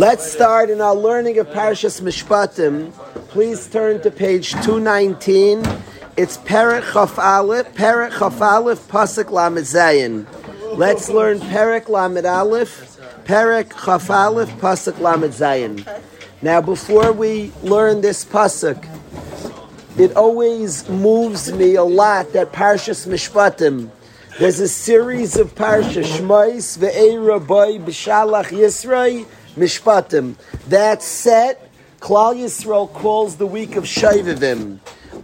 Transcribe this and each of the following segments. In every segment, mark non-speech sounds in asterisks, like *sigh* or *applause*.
Let's start in our learning of Parashas Mishpatim. Please turn to page 219. It's Perek Chaf Aleph, Perek Chaf Aleph, Pasuk Lamed Zayin. Let's learn Perek Lamed Aleph, Perek Chaf Aleph, Pasuk Lamed Zayin. Now, before we learn this Pasuk, it always moves me a lot that Parashas Mishpatim, there's a series of Parashas Shmais, Ve'era Boy, B'Shalach Yisro, Mishpatim. That set, Klal Yisrael calls the week of Shovavim.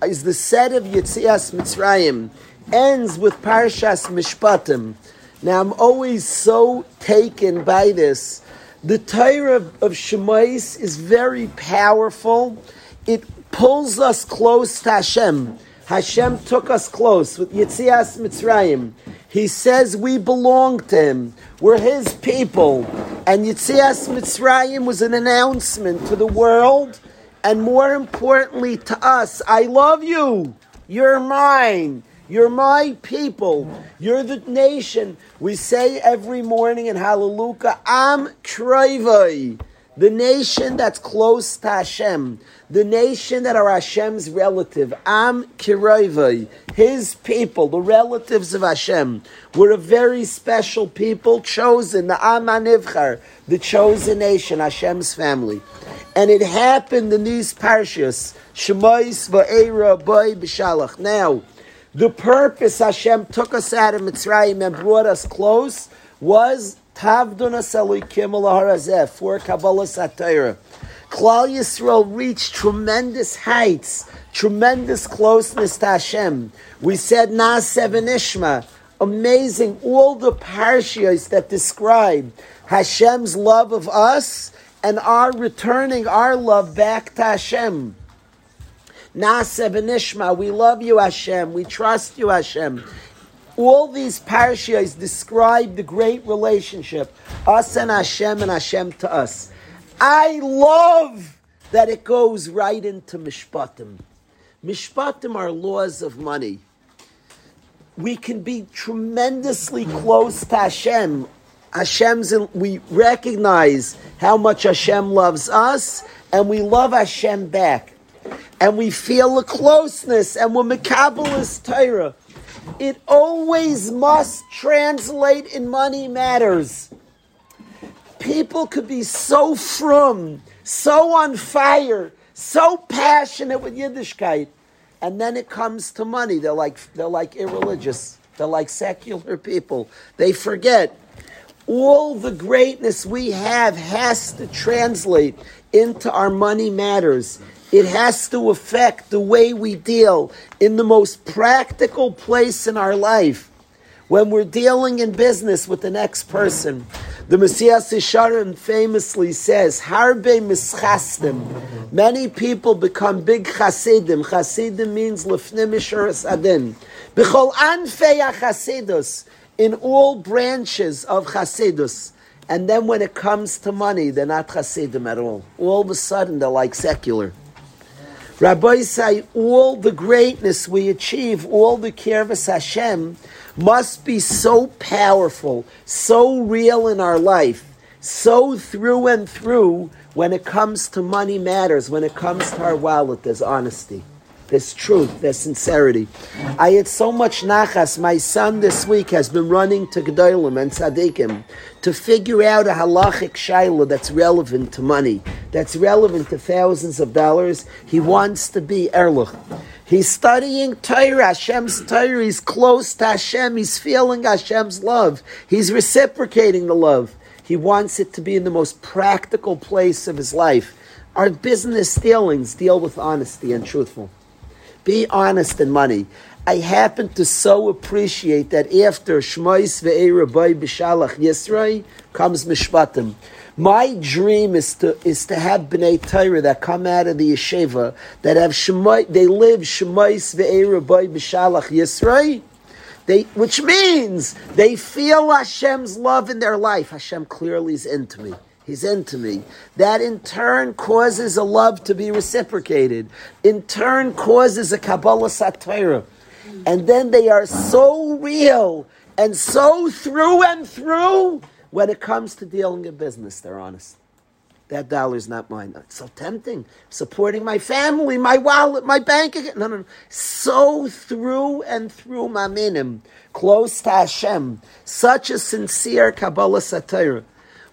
Is the set of Yitzias Mitzrayim. Ends with Parashas Mishpatim. Now I'm always so taken by this. The Torah of, of Shemais is very powerful. It pulls us close to Hashem. Hashem took us close with Yitzias Mitzrayim. He says we belong to Him. We're His people. And Yitzias Mitzrayim was an announcement to the world, and more importantly to us. I love you. You're mine. You're my people. You're the nation. We say every morning in Hallelujah, I'm Kroivai the nation that's close to Hashem, the nation that are Hashem's relative, Am Kiroivai, his people, the relatives of Hashem, were a very special people, chosen, the Am Anivchar, the chosen nation, Hashem's family. And it happened in these parshas, Shemais, Va'era, Boy, B'Shalach. Now, the purpose Hashem took us out of Mitzrayim and brought us close was Tavduna Salikim Harazeh for Kabbalas HaTorah. Klal Yisrael reached tremendous heights, tremendous closeness to Hashem. We said Naaseh Ishma, amazing. All the parshias that describe Hashem's love of us and our returning our love back to Hashem. Naaseh Ishma, we love you, Hashem. We trust you, Hashem. All these parashas describe the great relationship, us and Hashem and Hashem to us. I love that it goes right into Mishpatim. Mishpatim are laws of money. We can be tremendously close to Hashem. Hashem's in, we recognize how much Hashem loves us, and we love Hashem back. And we feel a closeness, and we're Mekabalis Torah it always must translate in money matters. People could be so frum, so on fire, so passionate with Yiddishkeit, and then it comes to money. They're like they're like irreligious. They're like secular people. They forget all the greatness we have has to translate into our money matters. It has to affect the way we deal in the most practical place in our life. When we're dealing in business with the next person, the Mesilas Yesharim famously says, Harbe mischastim. Many people become big chasidim. Chasidim means lefnim adin. B'chol anfei chasidus. In all branches of chasidus. And then when it comes to money, they're not chasidim at all. All of a sudden, they're like secular. Rabbi say all the greatness we achieve, all the Kirvas Hashem, must be so powerful, so real in our life, so through and through when it comes to money matters, when it comes to our wallet, there's honesty. There's truth, there's sincerity. I had so much nachas. My son this week has been running to Gedolim and Tzadikim to figure out a halachic shaila that's relevant to money, that's relevant to thousands of dollars. He wants to be Erlich. He's studying Torah, Hashem's Torah. He's close to Hashem. He's feeling Hashem's love. He's reciprocating the love. He wants it to be in the most practical place of his life. Our business dealings deal with honesty and truthful. Be honest in money. I happen to so appreciate that after Shmois ve'era by b'shalach Yisro comes Mishpatim. My dream is to is to have bnei Torah that come out of the yeshiva that have shemai, they live Shmois ve'era by b'shalach Yisro. They, which means they feel Hashem's love in their life. Hashem clearly is into me. He's into me. That in turn causes a love to be reciprocated. In turn causes a Kabbalas HaTorah. And then they are so real and so through and through when it comes to dealing in business. They're honest. That dollar is not mine. It's so tempting. Supporting my family, my wallet, my bank account. No, no, no. So through and through Maminim, close to Hashem, such a sincere Kabbalas HaTorah.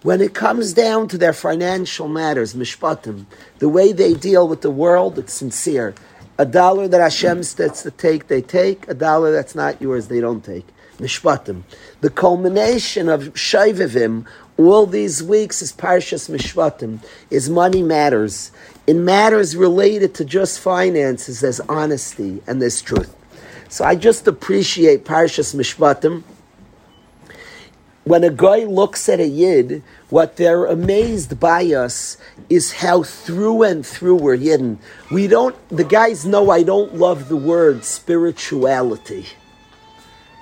When it comes down to their financial matters, mishpatim, the way they deal with the world, it's sincere. A dollar that Hashem says to take, they take. A dollar that's not yours, they don't take. Mishpatim. The culmination of Shovavim, all these weeks is Parshas Mishpatim, is money matters. In matters related to just finances, there's honesty and there's truth. So I just appreciate Parshas Mishpatim. When a guy looks at a yid, what they're amazed by us is how through and through we're hidden. We don't. The guys know I don't love the word spirituality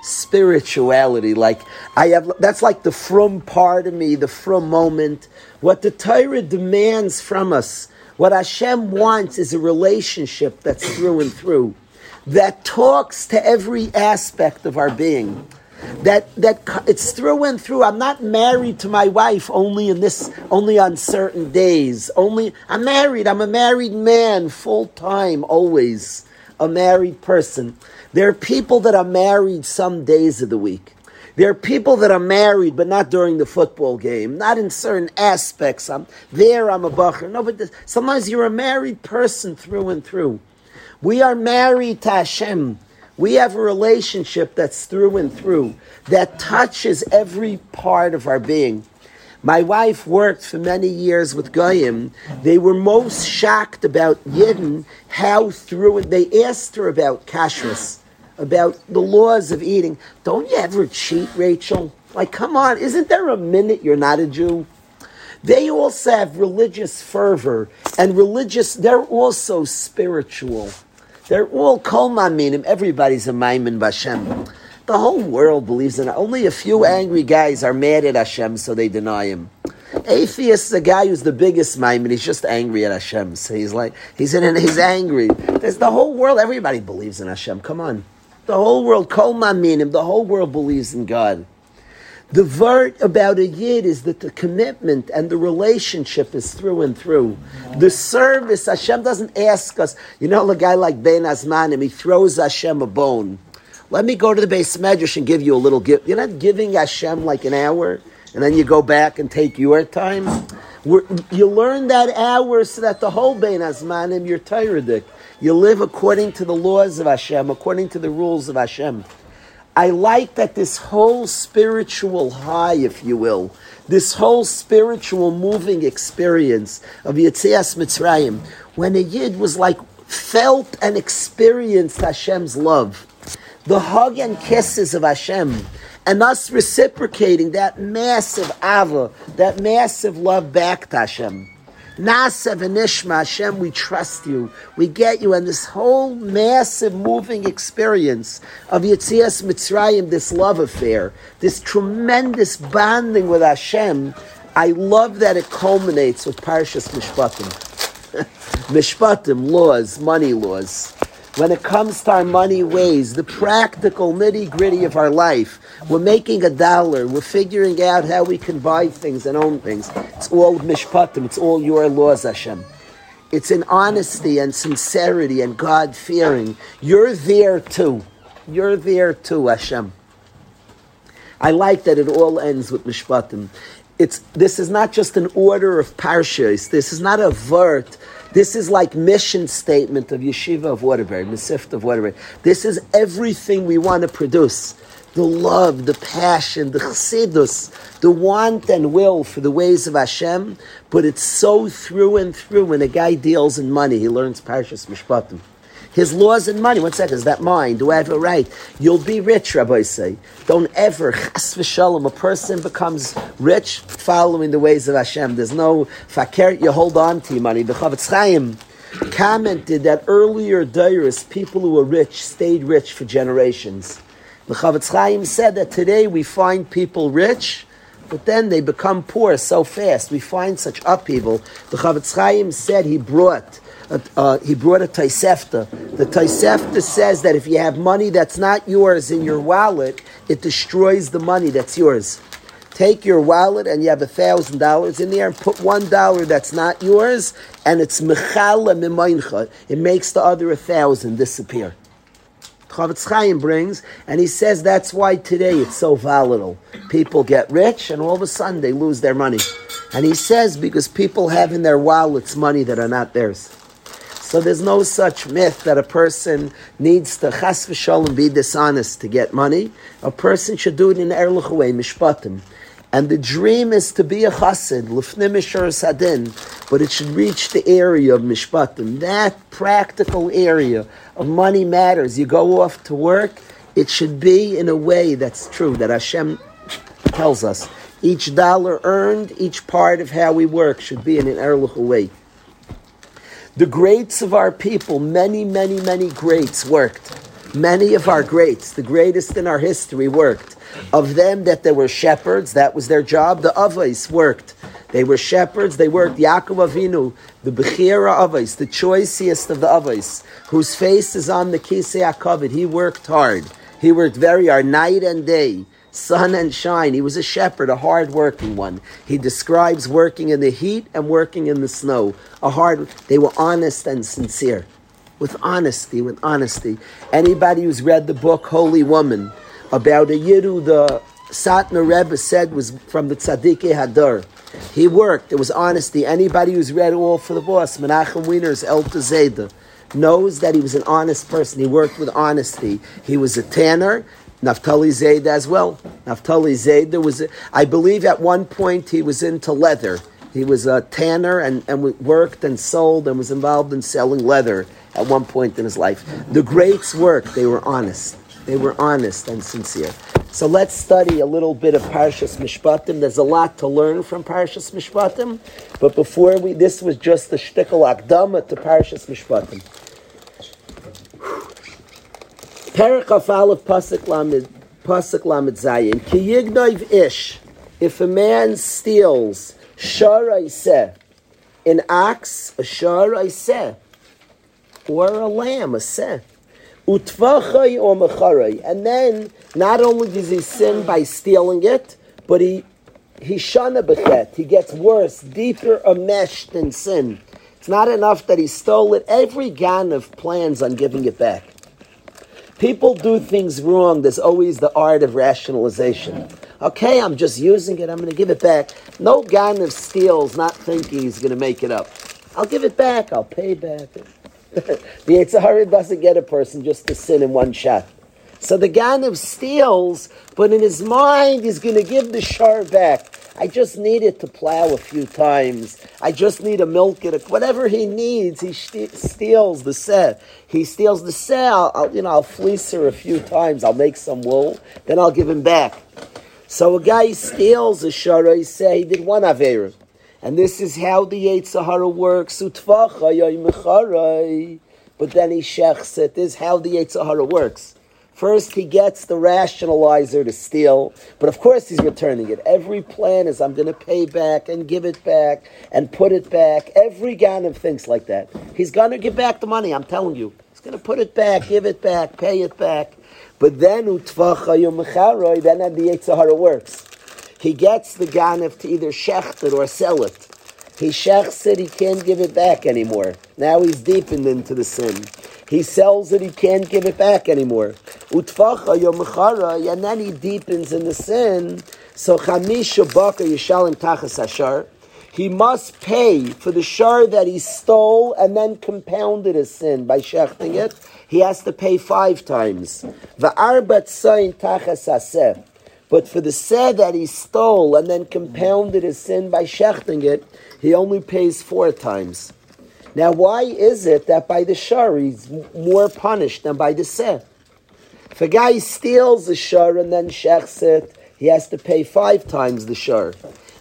spirituality. Like I have, that's like the from part of me, the from moment. What the Torah demands from us, what Hashem wants, is a relationship that's through and through, that talks to every aspect of our being. That that it's through and through. I'm not married to my wife only in this, only on certain days. Only I'm married. I'm a married man, full time, always a married person. There are people that are married some days of the week. There are people that are married, but not during the football game, not in certain aspects. I'm there, I'm a bacher. No, but this, sometimes you're a married person through and through. We are married to Hashem. We have a relationship that's through and through, that touches every part of our being. My wife worked for many years with Goyim. They were most shocked about Yidden, how through. They asked her about kashrus, about the laws of eating. Don't you ever cheat, Rachel? Like, come on, isn't there a minute you're not a Jew? They also have religious fervor and religious, they're also spiritual. They're all kol maminim. Everybody's a maimin b'Hashem. The whole world believes in it. Only a few angry guys are mad at Hashem, so they deny him. Atheist, is the guy who's the biggest maimin, he's just angry at Hashem. So he's like, he's in, he's angry. There's the whole world. Everybody believes in Hashem. Come on, the whole world, kol maminim. The whole world believes in God. The word about a yid is that the commitment and the relationship is through and through. The service, Hashem doesn't ask us. You know, a guy like Ben Azmanim, he throws Hashem a bone. Let me go to the base medrash and give you a little gift. You're not giving Hashem like an hour, and then you go back and take your time. We're, you learn that hour so that the whole Bein Azmanim, you're Toradic. You live according to the laws of Hashem, according to the rules of Hashem. I like that this whole spiritual high, if you will, this whole spiritual moving experience of Yitzias Mitzrayim, when a Yid was like felt and experienced Hashem's love the hug and kisses of Hashem, and us reciprocating that massive ava, that massive love back to Hashem. Nasev and Ishma, Hashem, we trust you. We get you. And this whole massive moving experience of Yitzias Mitzrayim, this love affair, this tremendous bonding with Hashem, I love that it culminates with Parshas Mishpatim. *laughs* Mishpatim, laws, money laws when it comes to our money ways, the practical nitty gritty of our life. We're making a dollar. We're figuring out how we can buy things and own things. It's all mishpatim. It's all your laws, Hashem. It's in honesty and sincerity and God fearing. You're there too. You're there too, Hashem. I like that it all ends with mishpatim. It's this is not just an order of parshas. This is not a vert this is like mission statement of Yeshiva of Waterbury, Mesivta of Waterbury. This is everything we want to produce. The love, the passion, the chassidus, the want and will for the ways of Hashem, but it's so through and through when a guy deals in money, he learns Parshas Mishpatim. His laws and money, one second, is that mine? Do I have a right? You'll be rich, Rabbi say. Don't ever, chas v'shalom, a person becomes rich following the ways of Hashem. There's no fakir, you hold on to your money. The Chofetz Chaim commented that earlier dairis, people who were rich, stayed rich for generations. The Chofetz Chaim said that today we find people rich, but then they become poor so fast. We find such upheaval. The Chofetz Chaim said he brought uh, he brought a Tosefta. The Tosefta says that if you have money that's not yours in your wallet, it destroys the money that's yours. Take your wallet and you have a thousand dollars in there and put one dollar that's not yours and it's mechala mimaincha. It makes the other a thousand disappear. Chofetz Chaim brings, and he says that's why today it's so volatile. People get rich, and all of a sudden they lose their money. And he says because people have in their wallets money that are not theirs. So there's no such myth that a person needs to chas v'sholem be dishonest to get money. A person should do it in erlich way, mishpatim. And the dream is to be a chassid, lefnim sadin, but it should reach the area of mishpatim. That practical area of money matters. You go off to work, it should be in a way that's true, that Hashem tells us. Each dollar earned, each part of how we work should be in an erlich way. The greats of our people, many, many, many greats worked. Many of our greats, the greatest in our history, worked. Of them, that there were shepherds, that was their job. The Avais worked. They were shepherds, they worked. Yaakov Avinu, the Bechira Avais, the choicest of the Avais, whose face is on the Kisei HaKavod, he worked hard. He worked very hard, night and day sun and shine. He was a shepherd, a hard working one. He describes working in the heat and working in the snow. A hard they were honest and sincere. With honesty, with honesty. Anybody who's read the book Holy Woman about a Yiddu, the Satmar Rebbe said was from the Tzadikei Hadar. He worked. There was honesty. Anybody who's read All for the Boss, Menachem Weiner's El Zayda, knows that he was an honest person. He worked with honesty. He was a tanner Naftali Zaid as well. Naftali Zaid, was, a, I believe at one point he was into leather. He was a tanner and, and worked and sold and was involved in selling leather at one point in his life. The greats worked, they were honest. They were honest and sincere. So let's study a little bit of Parshas Mishpatim. There's a lot to learn from Parshas Mishpatim, but before we, this was just the shtickle akdama to Parshas Mishpatim. Perikaf Aleph Pasuk Lamed Pasuk Zayin Ki Yignoiv Ish If a man steals Shar Seh an ox, a Shar Seh or a lamb, a Seh Utvachai or Mecharai and then not only does he sin by stealing it but he he shana bechet. He gets worse, deeper enmeshed in sin. It's not enough that he stole it. Every gan of plans on giving it back. People do things wrong. There's always the art of rationalization. Okay, I'm just using it. I'm going to give it back. No of steals, not thinking he's going to make it up. I'll give it back. I'll pay back. *laughs* the Yetzer Hara doesn't get a person just to sin in one shot. So the Ganav steals, but in his mind, he's going to give the shar back. I just need it to plow a few times. I just need to milk it. Whatever he needs, he steals the set. He steals the set. I'll, you know, I'll fleece her a few times. I'll make some wool. Then I'll give him back. So a guy steals a shara. He say he did one aver, and this is how the Yetzer Hara works. But then he shechs it. This is how the Yetzer Hara works. First, he gets the rationalizer to steal, but of course he's returning it. Every plan is I'm going to pay back and give it back and put it back. Every Ganim thinks like that. He's going to give back the money, I'm telling you. He's going to put it back, give it back, pay it back. But then, then the Yetzer Hara works. He gets the Ganif to either shecht it or sell it. He shechts it, he can't give it back anymore. Now he's deepened into the sin. He sells it, he can't give it back anymore. Utfacha yomachara, and then he deepens in the sin. So chamisha baka yishalim tachas hashar. He must pay for the shar that he stole and then compounded his sin by shechting it. He has to pay five times. Va'arbat sayin tachas haseh. But for the seh that he stole and then compounded his sin by shechting it, he only pays four times. Now, why is it that by the shar he's more punished than by the seh? If a guy steals the shar and then shechs it, he has to pay five times the shar.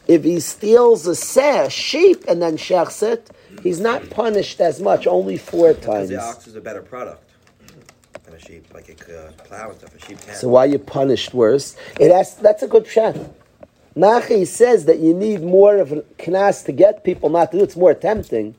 If he steals a seh, sheep, and then shechs it, he's not punished as much, only four times. The ox is a better product sheep, like a uh, plow and stuff. A sheep can. So why you punished worse? It has. That's a good shot. Nachi says that you need more of a knas to get people not to do. It, it's more tempting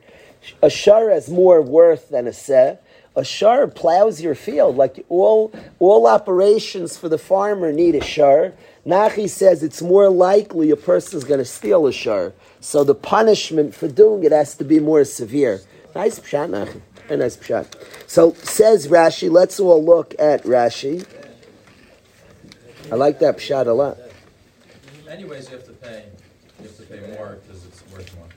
a shar is more worth than a seh. A shar plows your field. Like all all operations for the farmer need a shar. Nachi says it's more likely a person is going to steal a shar. So the punishment for doing it has to be more severe. Nice pshat, Nachi. Very nice pshat. So says Rashi. Let's all look at Rashi. I like that pshat a lot. Anyways, you have to pay. You have to pay more because it's worth more.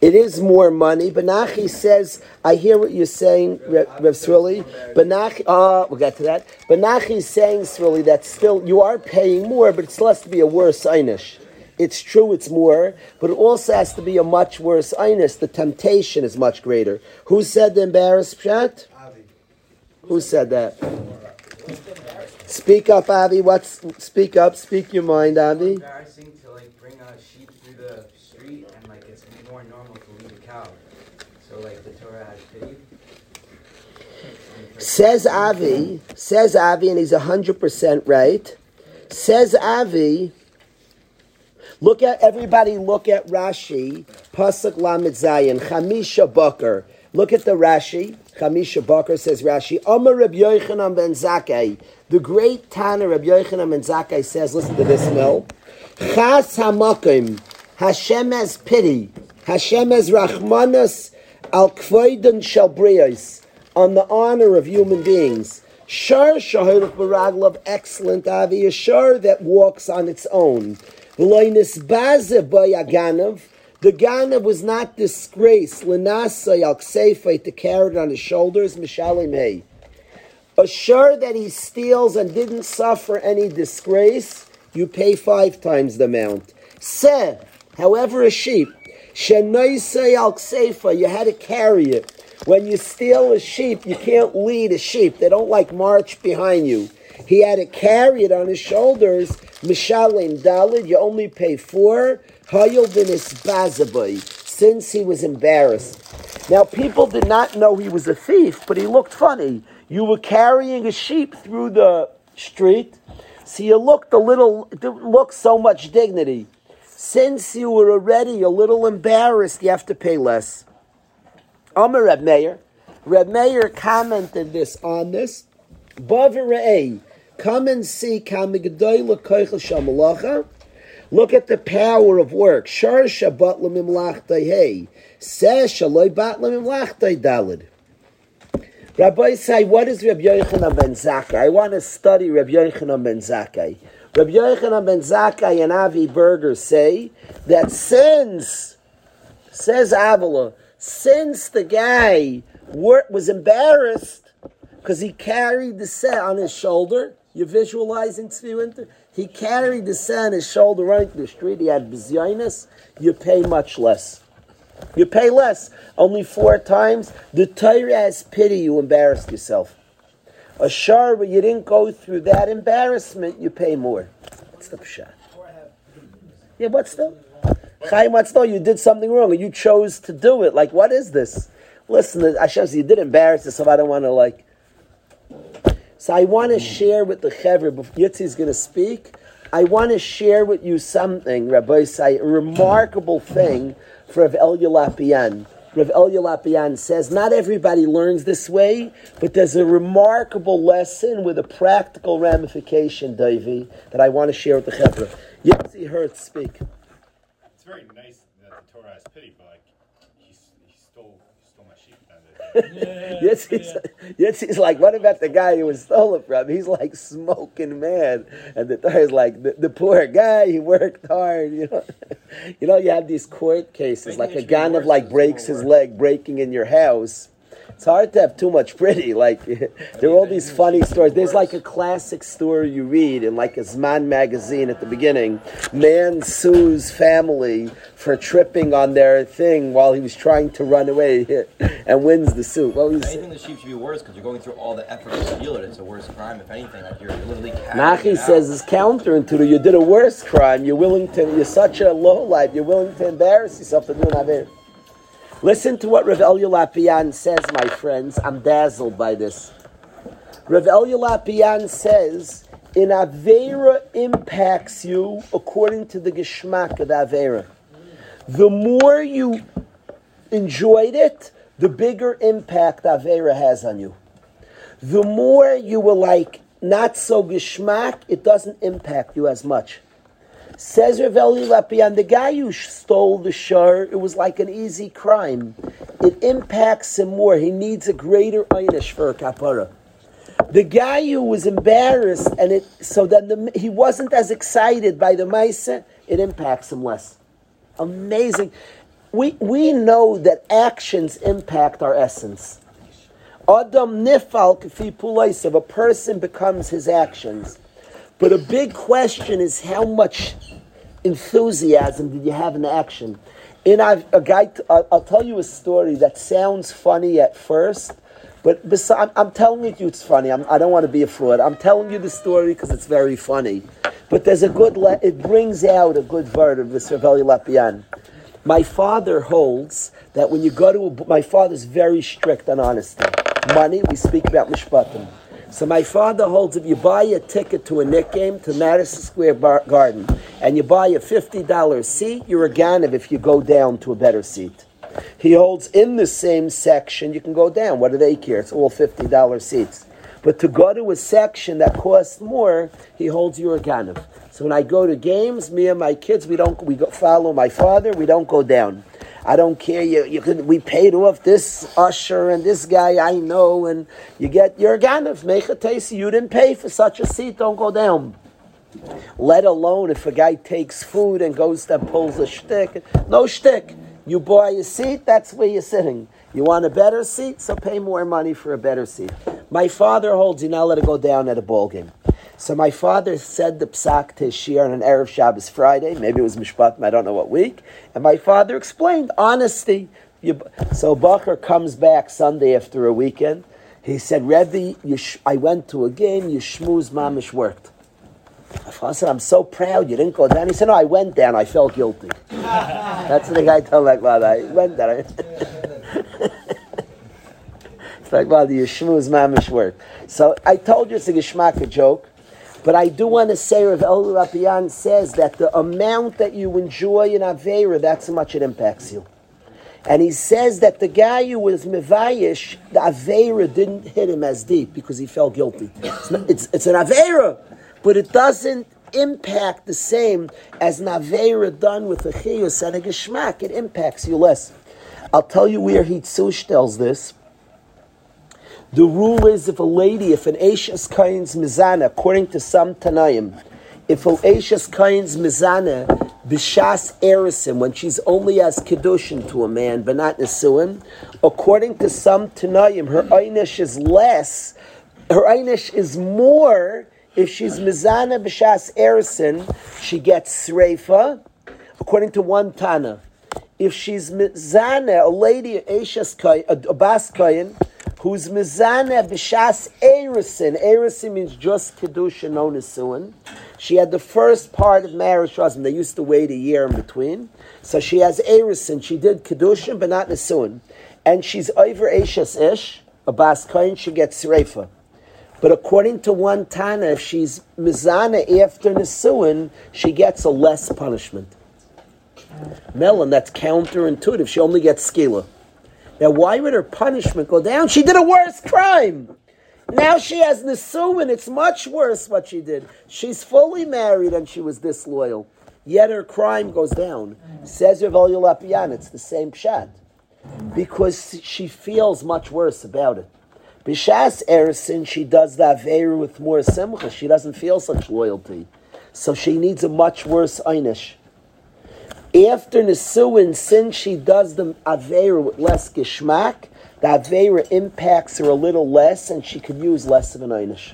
It is more money. Benachi says, I hear what you're saying, Rev Srili. Benachi, ah, we'll get to that. Benachi is saying, Srili, that still, you are paying more, but it's less to be a worse einish. It's true, it's more, but it also has to be a much worse einish. The temptation is much greater. Who said the embarrassed pshat? Who said that? Speak up, Avi. What's speak up? Speak your mind, Avi. embarrassing to like bring a sheep through the street and like it's more normal to leave a cow. So like the Torah has pity. Says Avi, says Avi, and he's hundred percent right. Says Avi. Look at everybody. Look at Rashi. Pasuk Lamed Zayin. Chamisha Bakar. Look at the Rashi. Chamisha Bakar says Rashi. Amar Reb Yochanan ben Zakkai. The great Tana Reb Yochanan ben Zakkai says. Listen to this now. Chas hamakim. Hashem has pity. Hashem has rachmanas al kvoidin shel on the honor of human beings. Shar shahilach baraglav, excellent avi, a shar that walks on its own. The ganav was not disgraced. Lenasay al ksefay to carry it on his shoulders. Mishalim hey. A shar that he steals and didn't suffer any disgrace, you pay five times the amount. Se, however, a sheep. Shenoisay al you had to carry it. When you steal a sheep, you can't lead a sheep. They don't like march behind you. He had to carry it on his shoulders. Mishalim dalid, you only pay four. Hayil bazabai, since he was embarrassed. Now, people did not know he was a thief, but he looked funny. You were carrying a sheep through the street, so you looked a little, it didn't look so much dignity. Since you were already a little embarrassed, you have to pay less. Amar Reb Meir. Reb Meir commented this on this. Bavarei, come and see. Look at the power of work. Shar Shaloi. Rabbi say, what is Rabbi Yochanan ben Zakkai? I want to study Rabbi Yochanan ben Zakkai. Rabbi Yochanan ben Zakkai and Avi Berger say that since, says Avila, since the guy wor- was embarrassed because he carried the set on his shoulder, you're visualizing Tzvi? He carried the sand his shoulder running through the street, he had bizyonis, you pay much less. You pay less, only four times. The Torah has pity, you embarrassed yourself. A shar you didn't go through that embarrassment, you pay more. What's the pshat? Yeah, what's the? Chaim, what's the? You did something wrong, and you chose to do it. Like, what is this? Listen, Hashem you did embarrass yourself. I don't want to like. So I want to mm. share with the Chevra, before Yitzi is going to speak, I want to share with you something, Rabbi Say, a remarkable thing for Rav Elya Lapian. Rav Elya Lapian says, not everybody learns this way, but there's a remarkable lesson with a practical ramification, Davy, that I want to share with the Chevra. Yitzi Hertz speak. It's very nice that the Torah has pity, but like he, he stole he stole my sheep. And *laughs* Yes, he's, yes, he's like, what about the guy who was stolen from? He's like smoking mad, and the is like, the, the poor guy, he worked hard, you know. *laughs* you know, you have these court cases, like a gun of like breaks his leg breaking in your house. It's hard to have too much pretty. Like *laughs* there are all these funny stories. There's like a classic story you read in like a Zman magazine at the beginning. Man sues family for tripping on their thing while he was trying to run away *laughs* and wins the suit. Well, he's, I think the sheep should be worse because you're going through all the effort to steal it. It's a worse crime, if anything. Like you're literally Nachi it says it's counterintuitive. You did a worse crime. You're willing to. You're such a low life. You're willing to embarrass yourself to do an aver. Listen to what Rav Elya Lapian says, my friends. I'm dazzled by this. Rav Elya Lapian says, "In avera impacts you according to the geschmack of avera. The more you enjoyed it, the bigger impact Avera has on you. The more you were like not so geschmack, it doesn't impact you as much. Says Rav Eli Lapian, the guy who stole the shar, it was like an easy crime. It impacts him more. He needs a greater einish for a kapara. The guy who was embarrassed, and it so then the, he wasn't as excited by the maisa, it impacts him less. Amazing. We we know that actions impact our essence. Adam nifal kafi if a person becomes his actions. But a big question is how much enthusiasm did you have in the action? And I've, a guy, I'll, tell you a story that sounds funny at first, but I'm, I'm telling you it's funny. I'm, I don't want to be a fraud. I'm telling you the story because it's very funny. But there's a good, le- it brings out a good word of this Raveli Lapian. My father holds that when you go to, a, my father's very strict on honesty. Money, we speak about mishpatim. So my father holds if you buy a ticket to a Knick game to Madison Square Bar- Garden and you buy a $50 seat, you're a ganav if you go down to a better seat. He holds in the same section, you can go down. What do they care? It's all $50 seats. But to go to a section that costs more, he holds you're a ganav. So when I go to games, me and my kids, we don't we go, follow my father. We don't go down. I don't care. You, you could we paid off this usher and this guy I know, and you get your ganav. Make a taste. You didn't pay for such a seat. Don't go down. Let alone if a guy takes food and goes there pulls a shtick. No shtick. You buy a seat. That's where you're sitting. You want a better seat, so pay more money for a better seat. My father holds you now let it go down at a ball game. So my father said the psak to his shir on an Erev Shabbos Friday. Maybe it was Mishpatim, I don't know what week. And my father explained honesty. You, so Bacher comes back Sunday after a weekend. He said, Rebbe, you sh- I went to a game, your shmooze mamish worked. My father said, I'm so proud you didn't go down. He said, No, I went down, I felt guilty. *laughs* That's the guy told my father. I went down. *laughs* it's like, well, the shmooze mamish worked. So I told you it's a geschmack joke. But I do want to say, Rav El Rapian says that the amount that you enjoy in Avera, that's how much it impacts you. And he says that the guy who was Mevayish, the Avera didn't hit him as deep because he felt guilty. It's, not, it's, it's an Avera, but it doesn't impact the same as an done with a Chiyus and a Geschmack. It impacts you less. I'll tell you where Hitzush tells this. The rule is if a lady, if an Ashes Kain's Mizana, according to some Tanayim, if an Ashes Kain's Mizana, Bishas Erisim, when she's only as Kedushin to a man, but not Nisuin, according to some Tanayim, her Einish is less, her Einish is more if she's Mizana Bishas Erisim, she gets Sreifa, according to one Tana. If she's Mizana, a lady, Ashes Kain, a Bas Kain, who's mizana b'shas erisin. Erisin means just kedusha, no nisuin. She had the first part of marriage husband. They used to wait a year in between, so she has erisin. She did kedusha, but not nisuin, and she's over eshes ish. A bas kain, she gets reifa. But according to one Tana, if she's mizana after nisuin, she gets a less punishment. Melon, that's counterintuitive. She only gets skila. Now, why would her punishment go down? She did a worse crime. Now she has Nisuin. It's much worse what she did. She's fully married and she was disloyal. Yet her crime goes down. Says Rav Lapian, it's the same pshat. Because she feels much worse about it. Bishas Erison, she does the Aveira with more simcha. She doesn't feel such loyalty. So she needs a much worse Einish. After Nisuin, since she does the Aveira with less Gishmak, the Aveira impacts her a little less and she could use less of an Einish.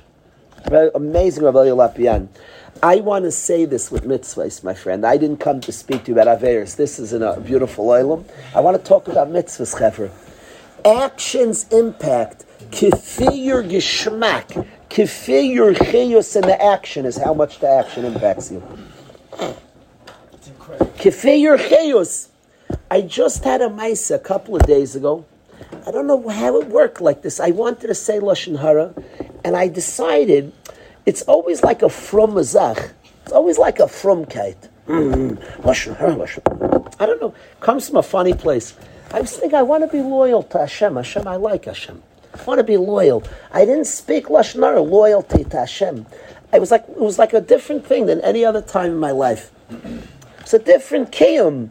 Amazing, Rabbi Lapian. I want to say this with mitzvahs, my friend. I didn't come to speak to you about Averis. This is a beautiful oilam. I want to talk about mitzvahs, Chevra. Actions impact. Kifi your gishmak. Kifi your chiyus in the action is how much the action impacts you. Kifi your chiyus. I just had a maisa a couple of days ago. I don't know how it worked like this. I wanted to say Lashon Hara, and I decided it's always like a from mazach. It's always like a from kite. Mm-hmm. Lashon Hara, Lashon. I don't know. Comes from a funny place. I was thinking, I want to be loyal to Hashem. Hashem, I like Hashem. I want to be loyal. I didn't speak lashon hara, loyalty to Hashem. It was like it was like a different thing than any other time in my life. It's a different kiyum.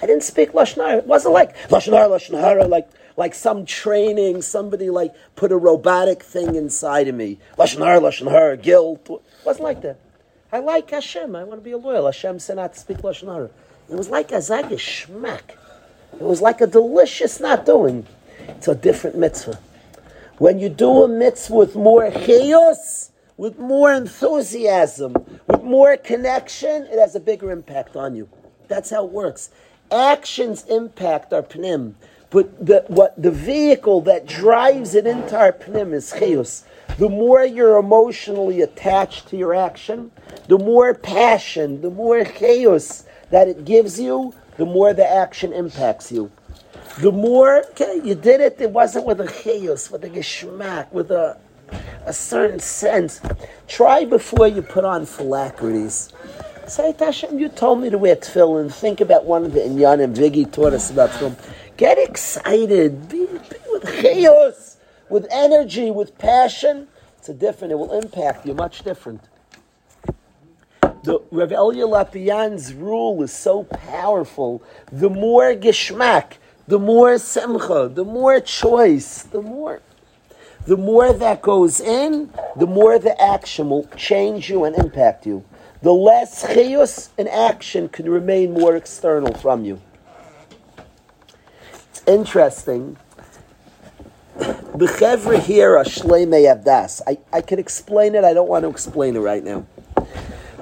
I didn't speak lashon hara. It wasn't like lashon hara, like like some training. Somebody like put a robotic thing inside of me. Lashon hara, guilt. It wasn't like that. I like Hashem. I want to be a loyal. Hashem said not to speak lashon hara. It was like a zagish schmack. It was like a delicious not doing. It's a different mitzvah. When you do a mitzvah with more chaos, with more enthusiasm, with more connection, it has a bigger impact on you. That's how it works. Actions impact our pnim, but the, what the vehicle that drives it into our pnim is chaos. The more you're emotionally attached to your action, the more passion, the more chaos that it gives you, the more the action impacts you. The more, okay, you did it, it wasn't with a chaos, with a geschmack, with a, a certain sense. Try before you put on phylacteries. Say, Tashem, you told me to wear tefillin. Think about one of the inyanim Viggy taught us about tefillin. Get excited. Be, be with chaos, with energy, with passion. It's a different, it will impact you much different. The Rav Elia Lapian's rule is so powerful. The more geschmack, the more simcha, the more choice, the more, the more that goes in, the more the action will change you and impact you. The less chiyus and action can remain more external from you. It's interesting. The chevra here are shleimei avdas. I, I can explain it. I don't want to explain it right now.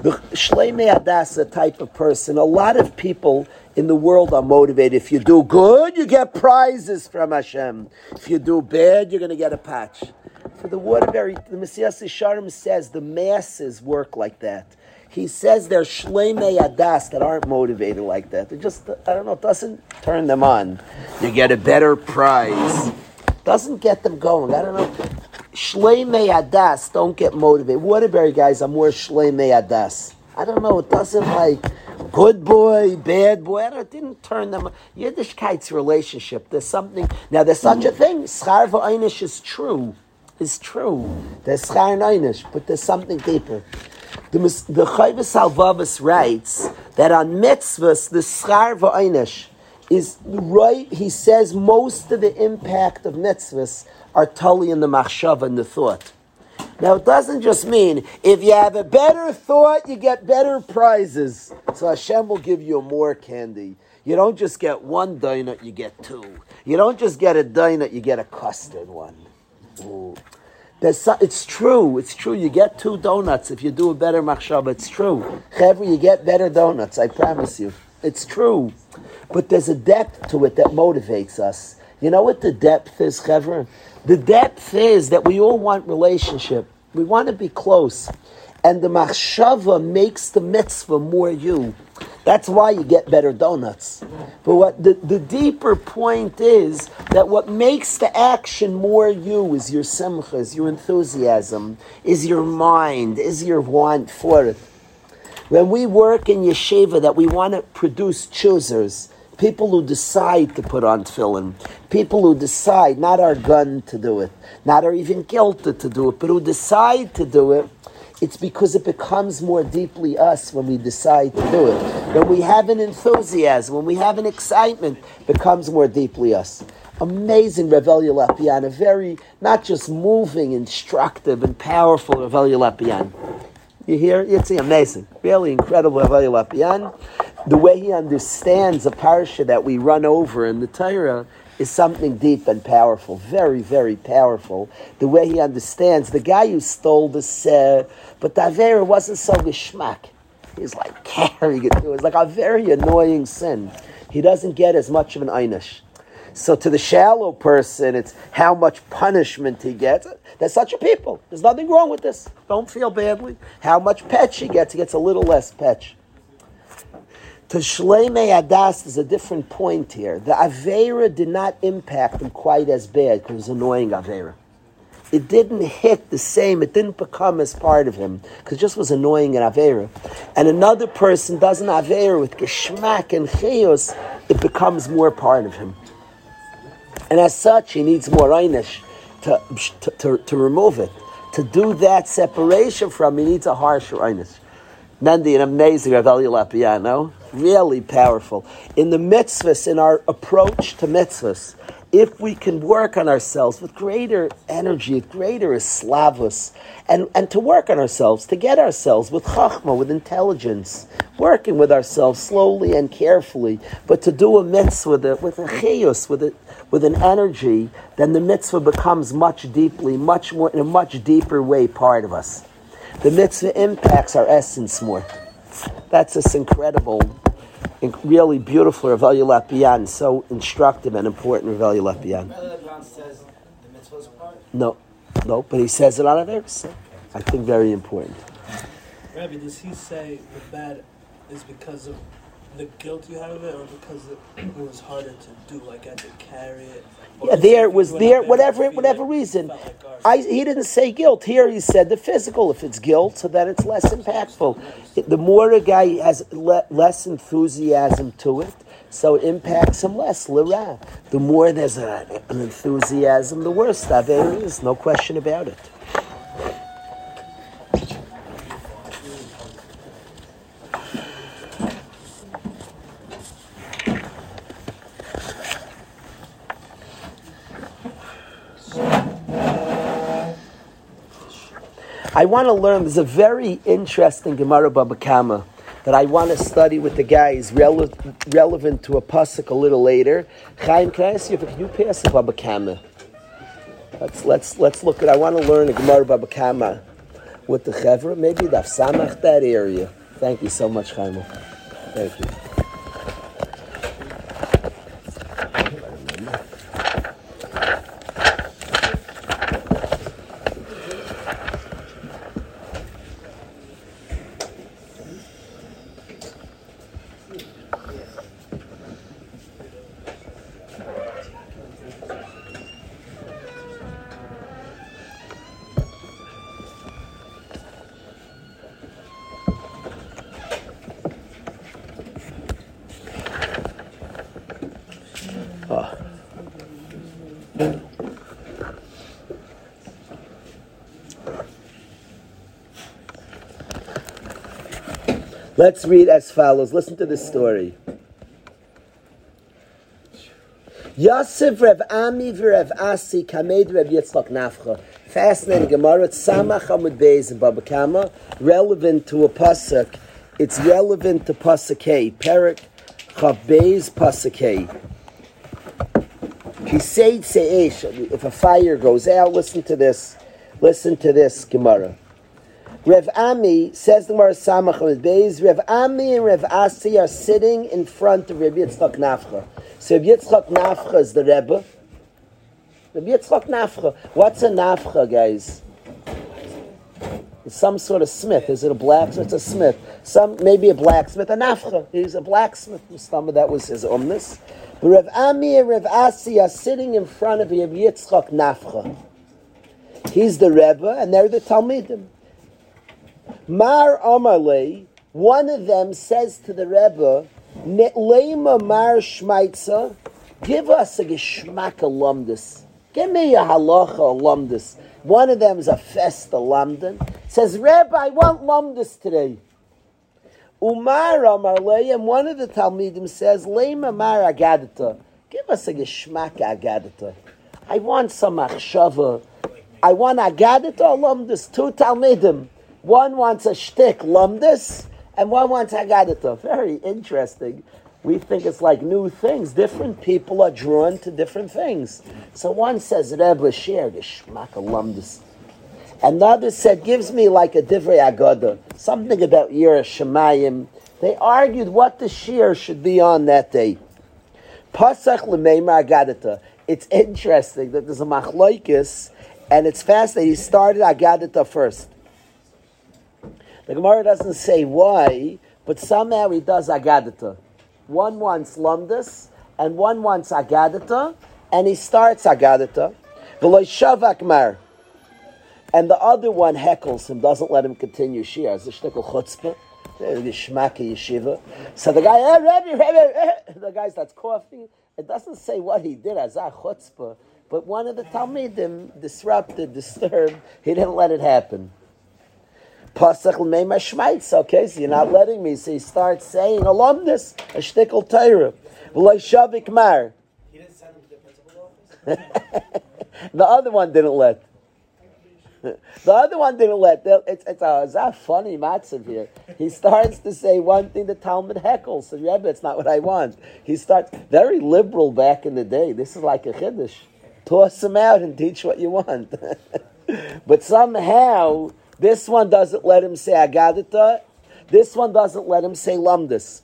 The shleimei avdas is a type of person. A lot of people in the world are motivated. If you do good, you get prizes from Hashem. If you do bad, you're going to get a patch. For the Waterbury, the Mesilas Yesharim says the masses work like that. He says they're shleimei adas that aren't motivated like that. They just, I don't know, it doesn't turn them on. You get a better prize. Doesn't get them going. I don't know. Shleimei adas don't get motivated. Waterbury guys are more shleimei adas. I don't know. It doesn't like good boy, bad boy. It didn't turn them. Yiddishkeit's relationship. There's something. Now there's such a mm. thing. Schar v'einish is true. Is true. There's schar and einish, but there's something deeper. The the Chovos HaLevavos writes that on mitzvahs the schar v'einish is right. He says most of the impact of mitzvahs are totally in the machshava and the thought. Now, it doesn't just mean if you have a better thought, you get better prizes. So Hashem will give you more candy. You don't just get one donut, you get two. You don't just get a donut, you get a custard one. So, it's true. It's true. You get two donuts if you do a better machshava. It's true. Chevra, you get better donuts. I promise you. It's true. But there's a depth to it that motivates us. You know what the depth is, Chevra? The depth is that we all want relationship. We want to be close. And the machshava makes the mitzvah more you. That's why you get better donuts. But what the, the deeper point is that what makes the action more you is your simcha, is your enthusiasm, is your mind, is your want for it. When we work in yeshiva, that we want to produce choosers, people who decide to put on tefillin, people who decide, not our gun to do it, not our even guilted to do it, but who decide to do it, it's because it becomes more deeply us when we decide to do it. When we have an enthusiasm, when we have an excitement, becomes more deeply us. Amazing Reb Elya Lapian, a very, not just moving, instructive, and powerful Reb Elya Lapian. You hear? It's amazing. Really incredible Reb Elya Lapian. The way he understands a parsha that we run over in the Torah is something deep and powerful, very, very powerful. The way he understands the guy who stole the uh, but the wasn't so geschmack. He's like *laughs* carrying it through. It's like a very annoying sin. He doesn't get as much of an einish. So to the shallow person, it's how much punishment he gets. There's such a people. There's nothing wrong with this. Don't feel badly. How much petch he gets, he gets a little less petch. To Shleimei Adas is a different point here. The Avera did not impact him quite as bad because it was annoying Avera. It didn't hit the same, it didn't become as part of him because it just was annoying in Avera. And another person does an Avera with Geschmack and Chayos, it becomes more part of him. And as such, he needs more einish to, to, to, to remove it. To do that separation from, he needs a harsher einish. Nandi, an amazing Rav Lapiano, really powerful. In the mitzvahs, in our approach to mitzvahs, if we can work on ourselves with greater energy, with greater slavus, and, and to work on ourselves, to get ourselves with chachma, with intelligence, working with ourselves slowly and carefully, but to do a mitzvah with a, with a chayus, with, with an energy, then the mitzvah becomes much deeply, much more, in a much deeper way, part of us. The mitzvah impacts our essence more. That's this incredible really beautiful Rav Lapian, so instructive and important Rav Lapian. says the? No, no, but he says it on a verse. I think very important. Rabbi, does he say the bad is because of the guilt you have of it, or because it was harder to do, like I had to carry it? Yeah, there was there, whatever whatever reason. I, he didn't say guilt. Here he said the physical. If it's guilt, so then it's less impactful. The more a guy has le, less enthusiasm to it, so it impacts him less. The more there's a, an enthusiasm, the worse that is. No question about it. I want to learn. There's a very interesting Gemara Baba Kama that I want to study with the guys, rele- relevant to a pasuk a little later. Chaim, can I ask you, can you pass a Baba Kama? Let's let's let's look at. I want to learn a Gemara Baba Kama with the Chevra. Maybe the Samach that area. Thank you so much, Chaim. Thank you. Let's read as follows. Listen to this story. Yosef Rev Ami Rev Asi Kamed Rev Yitzchak Nafcha. Fascinating Gemara. It's Samach Beis Baba Kama. Relevant to a pasuk. It's relevant to pasuk A. Perik Chav Beis pasuk A. If a fire goes out, listen to this. Listen to this Gemara. Rev Ami says the Gemara Samach Beis. Rev Ami and Rev Asi are sitting in front of Rabbi Yitzchak Nafcha. So Rabbi Yitzchak Nafcha is the Rebbe. Rabbi Yitzchak Nafcha. What's a Nafcha, guys? It's some sort of smith. Is it a blacksmith? It's a smith. Some maybe a blacksmith. A Nafcha. He's a blacksmith. Some of that was his umnus. But Rev Ami and Rev Asi are sitting in front of Rabbi Yitzchak Nafcha. He's the Rebbe, and they're the Talmidim. Mar Amarle, one of them says to the Rebbe, Ne'lema Mar Shmaitza, give us a Geschmack alumdus. Give me a halacha alumdus. One of them is a festa lamdan. Says, Rebbe, I want lumdus today. Umar Amarle, and one of the Talmidim says, Lema Mar Agadata. Give us a Geschmack Agadata. I want some achshava. I want Agadata alumdus, two Talmidim. One wants a shtick lumdis, and one wants Haggadah. Very interesting. We think it's like new things. Different people are drawn to different things. So one says, Rebbe, share the shmak lumdis. Another said, gives me like a divrei agada, something about Yira Shemayim. They argued what the shear should be on that day. Pasach l'meimar agadata. It's interesting that there's a machlokes, and it's fascinating. he started agadata first. The Gemara doesn't say why, but somehow he does agadata. One wants lumdus, and one wants agadata, and he starts agadata. V'loy shavakmar. And the other one heckles him, doesn't let him continue shir. As the shtickle chutzpah, the shmaki yeshiva. So the guy, eh, Rebbe, Rebbe, eh. the guy starts coughing, It doesn't say what he did, azah chutzpah, but one of the Talmidim disrupted, disturbed. He didn't let it happen. Pasach l'meima shmeitz. Okay, so you're not letting me. So he starts saying alumnus a shtickle Torah. V'lo shavik mar. *laughs* The other one didn't let. *laughs* The other one didn't let. It's, it's a, it's a funny matzav here. He starts to say one thing the Talmud heckles. So Rebbe, it's not what I want. He starts very liberal back in the day. This is like a chiddush. Toss him out and teach what you want. *laughs* but somehow this one doesn't let him say agadita. This one doesn't let him say lumdus.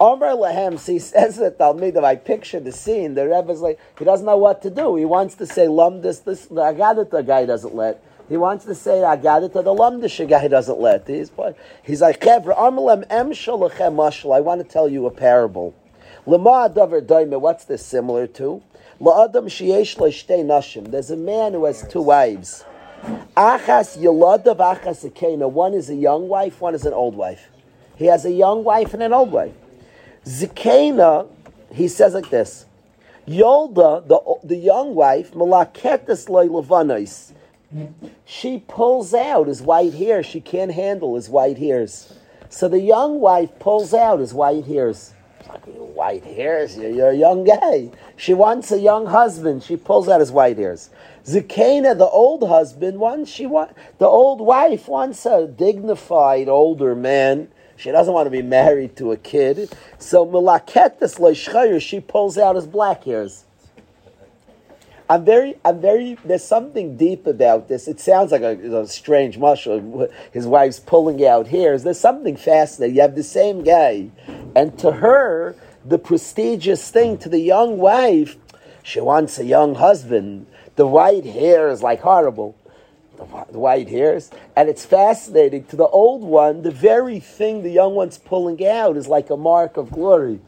Omer Lahem, so he *laughs* says that Talmidim, I picture the scene, the Rebbe's like, he doesn't know what to do. He wants to say lumdus, this, the Agadita guy doesn't let. He wants to say Agadita, the lumdus guy doesn't let. He's, he's like, Chevra, Amalem em shalachem mashal, I want to tell you a parable. Lema adavar daime, what's this similar to? La'adam sheyesh le'shtei nashim. There's a man who has two wives. Achas yoladav achas akena. One is a young wife, one is an old wife. He has a young wife and an old wife. Zikena, he says like this: Yolda, the the young wife, malaketes loy levanos. She pulls out his white hair. She can't handle his white hairs. So the young wife pulls out his white hairs. White hairs? You're a young guy. She wants a young husband. She pulls out his white hairs. Zikena, the old husband, wants she want the old wife wants a dignified older man. She doesn't want to be married to a kid. So Milaketes Leishchayer, she pulls out his black hairs. I'm very, I'm very. There's something deep about this. It sounds like a, a strange mushroom. His wife's pulling out hairs. There's something fascinating. You have the same guy, and to her, the prestigious thing to the young wife, she wants a young husband. The white hair is like horrible. The, the white hairs, and it's fascinating. To the old one, the very thing the young one's pulling out is like a mark of glory.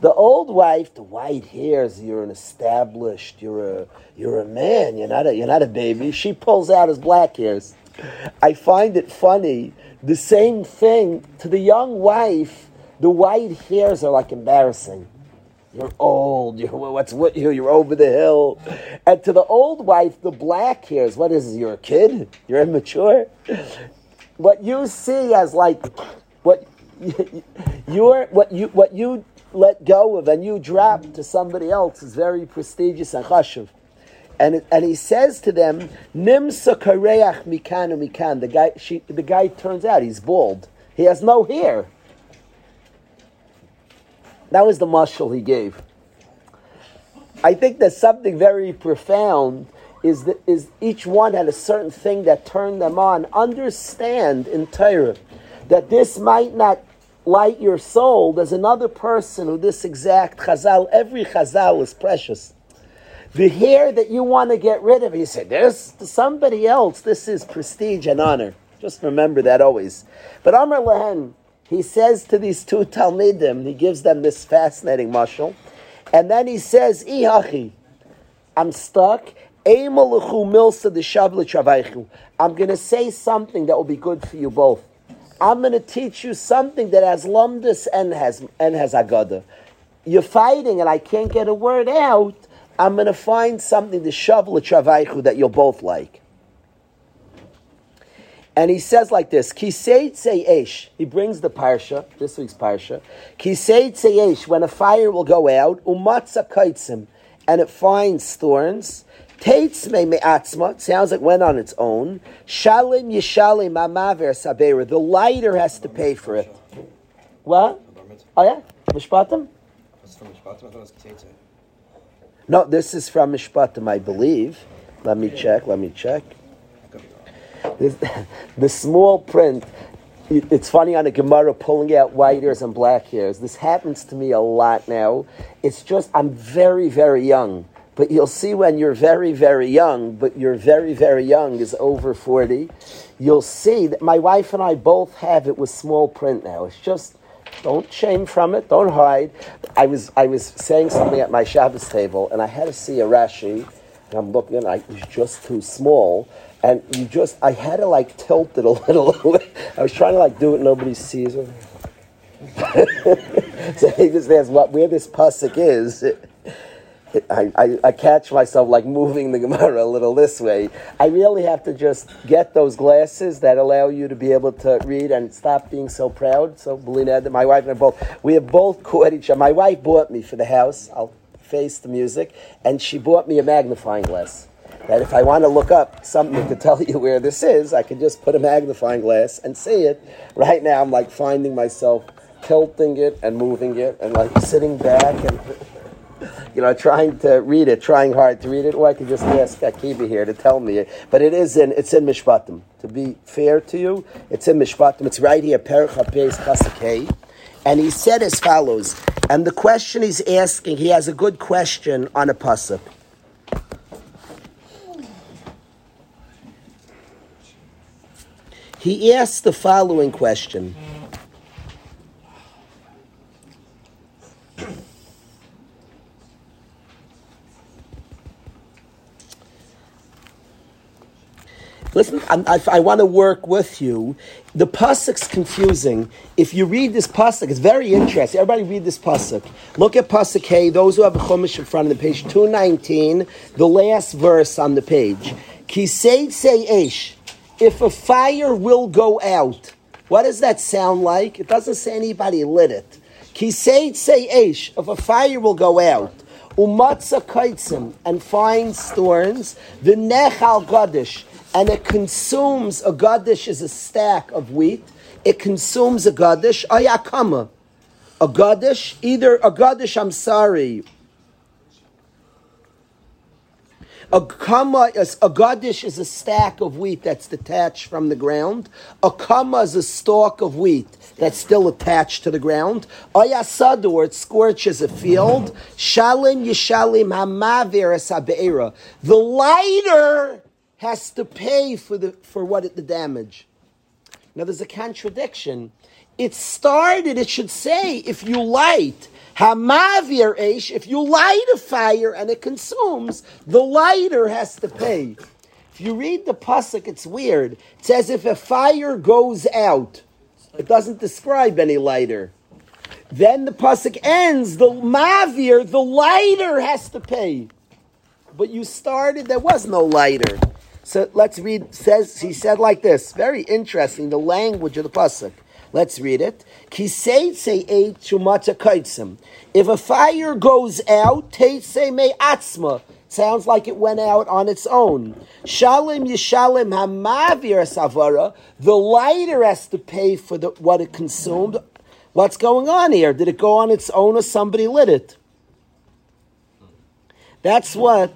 The old wife, the white hairs, you're an established, you're a you're a man, you're not a you're not a baby. She pulls out his black hairs. I find it funny. The same thing to the young wife, the white hairs are like embarrassing. You're old. You're what's with you? You're over the hill. And to the old wife, the black hairs. What is? it? You're a kid. You're immature. What you see as like what *laughs* you're what you what you let go of and you drop to somebody else is very prestigious and chashuv. And and he says to them, "Nimsa kareach mikan mikan." The guy, she, the guy turns out he's bald. He has no hair. That was the mushal he gave. I think that something very profound. Is that is each one had a certain thing that turned them on. Understand in Torah that this might not light your soul. There's another person who this exact chazal. Every chazal is precious. The hair that you want to get rid of, you say, there's somebody else, this is prestige and honor. Just remember that always. But Amr Lehen, he says to these two Talmidim, he gives them this fascinating mashal, and then he says, Ihachi, I'm stuck. The. I'm going to say something that will be good for you both. I'm going to teach you something that has lumdus and has and has agada. You're fighting, and I can't get a word out. I'm going to find something to shavle travaichu that you'll both like. And he says like this, Kiseitse Eish. He brings the parsha, this week's parsha. Kiseitse Eish, when a fire will go out, umatza kaitzim, and it finds thorns. Teitzme me'atzma, sounds like went on its own. Shalim yishalim amaver sabera. The lighter has to pay for it. What? Oh yeah? Mishpatim? What's? I thought it was Ketzah. No, this is from Mishpatim, I believe. Let me check, let me check. This, *laughs* the small print, it's funny on a Gemara pulling out white hairs and black hairs. This happens to me a lot now. It's just, I'm very, very young. But you'll see when you're very, very young, but you're very, very young is over 40, you'll see that my wife and I both have it with small print now. It's just, don't shame from it, don't hide. I was, I was saying something at my Shabbos table, and I had to see a Rashi, and I'm looking, and I, was just too small. And you just, I had to like tilt it a *laughs* little. I was trying to like do it, nobody sees it. *laughs* so he just asks what where this pasuk is. I, I, I catch myself like moving the Gemara a little this way. I really have to just get those glasses that allow you to be able to read and stop being so proud. So, Belina, my wife and I both, we have both caught each other. My wife bought me for the house. I'll face the music, and she bought me a magnifying glass. That if I want to look up something to tell you where this is, I can just put a magnifying glass and see it. Right now, I'm like finding myself tilting it and moving it and like sitting back and *laughs* you know, trying to read it, trying hard to read it, or I could just ask Akiva here to tell me. But it is in it's in Mishpatim. To be fair to you, it's in Mishpatim. It's right here, Perich HaPeis Pasakei. And he said as follows, and the question he's asking, he has a good question on a pasuk. He asked the following question. Listen, I, I want to work with you. The pasuk's confusing. If you read this pasuk, it's very interesting. Everybody read this pasuk. Look at pasuk Hey. Those who have a chumash in front of the page, two nineteen, the last verse on the page. Kisei say. If a fire will go out, what does that sound like? It doesn't say anybody lit it. Kisei say esh. If a fire will go out umatza kaitzim, and finds thorns, the nechal gadish, and it consumes, a gadish is a stack of wheat, it consumes a gadish, ayakama, a gadish, either a gadish, I'm sorry, A kama is a gadish is a stack of wheat that's detached from the ground. A kama is a stalk of wheat that's still attached to the ground. Ayasadu, it scorches a field. Shalim yishalim hamavir sabeira. The lighter has to pay for the for what it, the damage. Now there's a contradiction. It started. It should say if you light Hamavir Eish, if you light a fire and it consumes, the lighter has to pay. If you read the pasuk, it's weird. It says if a fire goes out, it doesn't describe any lighter. Then the pasuk ends. The mavir, the lighter has to pay. But you started. There was no lighter. So let's read. Says he said like this. Very interesting. The language of the pasuk. Let's read it. If a fire goes out, teitse me atzma. Sounds like it went out on its own. Shalim yishalim hamavir savara. The lighter has to pay for the, what it consumed. What's going on here? Did it go on its own or somebody lit it? That's what.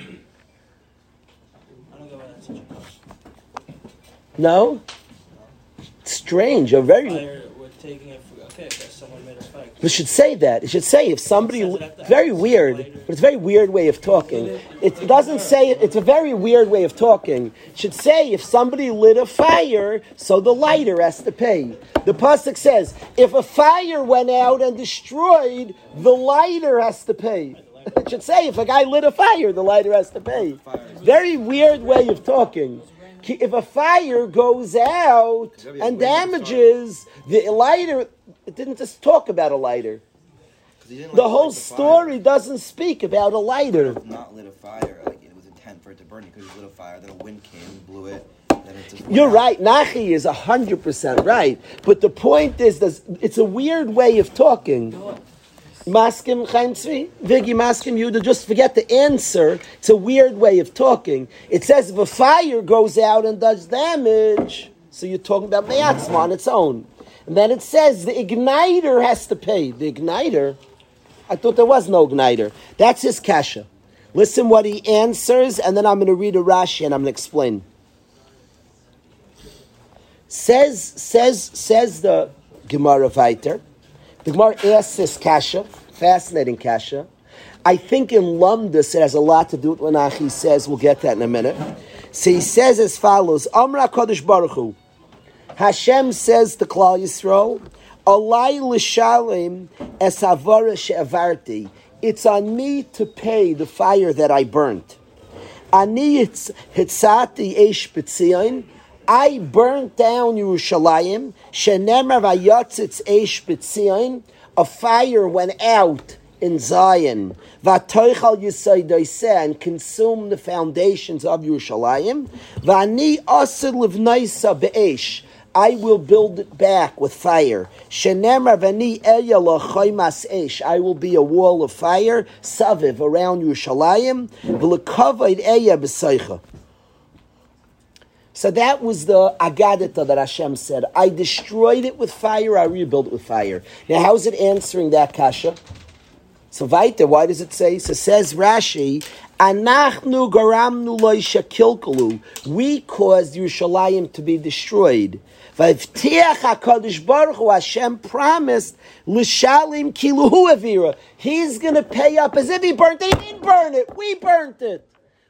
I don't get why that's such a question. No? Strange. A very. Fire, we're taking it for, okay, I someone made a fire. We should say that. It should say if somebody. Very weird, but it's a very weird way of talking. It doesn't say it. It's a very weird way of talking. It should say if somebody lit a fire, so the lighter has to pay. The pasuk says if a fire went out and destroyed, the lighter has to pay. It should say if a guy lit a fire, the lighter has to pay. Very weird way of talking. If a fire goes out and damages the lighter, it didn't just talk about a lighter. he like, The whole the story doesn't speak about a lighter. Not lit a fire, like it was intent for it to burn. it could have lit a fire, then a wind came, and blew it, then it just. went You're out. right. Nachi is hundred percent right. But the point is, that it's a weird way of talking. Maskim Chaim Tzvi, Vigi Maskim Yuda. Just forget the answer. It's a weird way of talking. It says if a fire goes out and does damage, so you're talking about meyatzma on its own. And then it says the igniter has to pay. The igniter. I thought there was no igniter. That's his kasha. Listen what he answers, and then I'm going to read a Rashi and I'm going to explain. Says says says the Gemara Viter. The Gemara asks this kasha, fascinating kasha. I think in Lumdus it has a lot to do with what Achi says. We'll get that in a minute. So he says as follows: Amra Kodesh Baruch Hu. Hashem says to Klal Yisrael, "Alai l'shalim es she'avarti." It's on me to pay the fire that I burnt. Ani hitz- hitzati eish b'tzion. I burnt down Yerushalayim. Shenemar vayatzitz eish b'tzion. A fire went out in Zion. Vatoichal yisaydoseh and consumed the foundations of Yerushalayim. Vani asid livnaisa be'esh. I will build it back with fire. Shenemar vani eya lochaymas esh. I will be a wall of fire, saviv, around Yerushalayim. V'lekavod eya b'seicha. So that was the Agadita that Hashem said. I destroyed it with fire, I rebuilt it with fire. Now, how's it answering that kasha? So weiter, why does it say? So says Rashi, Anachnu garamnu loisha We caused Yerushalayim to be destroyed. V'ivtiach HaKadosh Baruch Hu, Hashem promised, L'shalim kiluhu avira. He's going to pay up as if he burnt it. He didn't burn it. We burnt it.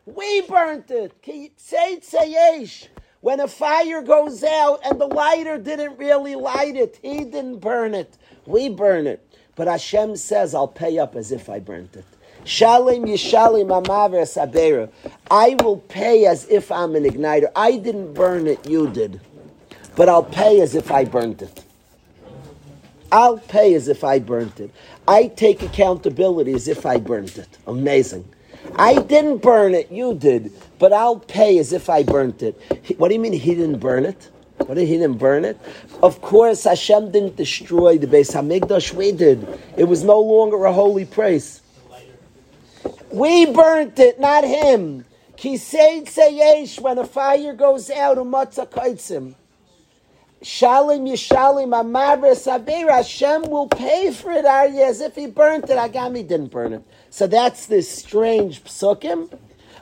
We burnt it. Say tzayesh. When a fire goes out and the lighter didn't really light it, he didn't burn it. We burn it. But Hashem says, I'll pay up as if I burnt it. Shalim yishalim amaver sabera. I will pay as if I'm an igniter. I didn't burn it, you did. But I'll pay as if I burnt it. I'll pay as if I burnt it. I take accountability as if I burnt it. Amazing. I didn't burn it, you did, but I'll pay as if I burnt it. What do you mean he didn't burn it? What did he didn't burn it? Of course, Hashem didn't destroy the Beis Hamikdash. We did. It was no longer a holy place. We burnt it, not him. Kiseid seyesh, when a fire goes out, umatzah kaitzim. Shalim Yishalim Amaver Sabir, Hashem will pay for it, Arya, as if he burnt it. Agami didn't burn it. So that's this strange psukim.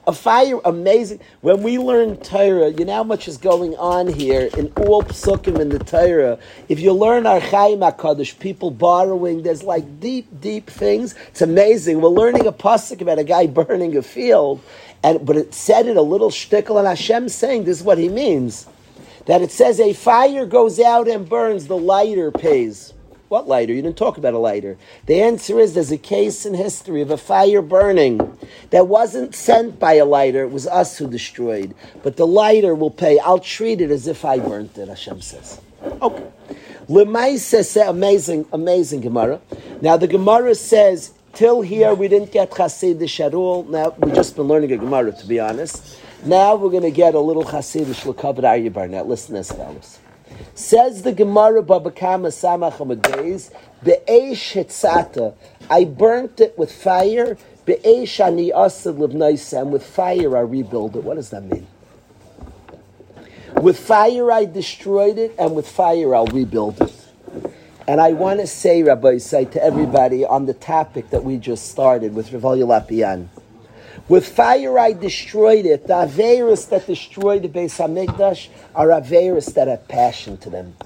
A fire, amazing. When we learn Torah, you know how much is going on here in all psukim in the Torah. If you learn our Archaim HaKadosh, people borrowing, there's like deep, deep things. It's amazing. We're learning a pasuk about a guy burning a field, and but it said it a little shtickle, and Hashem saying this is what he means that it says a fire goes out and burns, the lighter pays. What lighter? You didn't talk about a lighter. The answer is there's a case in history of a fire burning that wasn't sent by a lighter, it was us who destroyed. But the lighter will pay. I'll treat it as if I burnt it, Hashem says. Okay. Lemaisa says, amazing, amazing Gemara. Now the Gemara says, till here we didn't get Chassidish at all. Now we've just been learning a Gemara, to be honest. Now we're going to get a little Chassidish L'kavod Aryeh Barnett. Listen as follows. Says the Gemara Baba Kama Samach Amadeis, Be'esh Hitzata, I burnt it with fire, Be'esh Ani Asad Libnaisam, with fire I rebuild it. What does that mean? With fire I destroyed it, and with fire I'll rebuild it. And I want to say, Rabbi say to everybody on the topic that we just started with Reb Elya Lapian. With fire I destroyed it. The Averis that destroyed the Beis Hamikdash are Averis that have passion to them.